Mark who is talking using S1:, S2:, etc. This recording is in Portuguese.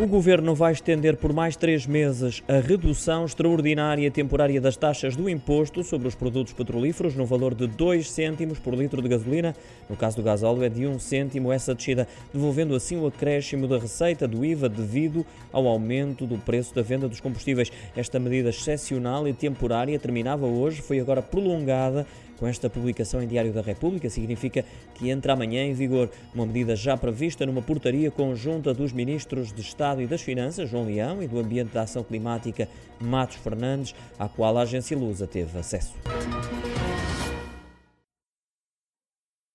S1: O Governo vai estender por mais três meses a redução extraordinária temporária das taxas do imposto sobre os produtos petrolíferos no valor de 2 cêntimos por litro de gasolina. No caso do gasóleo é de 1 um cêntimo essa descida, devolvendo assim o acréscimo da receita do IVA devido ao aumento do preço da venda dos combustíveis. Esta medida excepcional e temporária terminava hoje, foi agora prolongada com esta publicação em Diário da República, significa que entra amanhã em vigor uma medida já prevista numa portaria conjunta dos ministros de Estado e das Finanças, João Leão, e do Ambiente da Ação Climática, Matos Fernandes, à qual a agência Lusa teve acesso.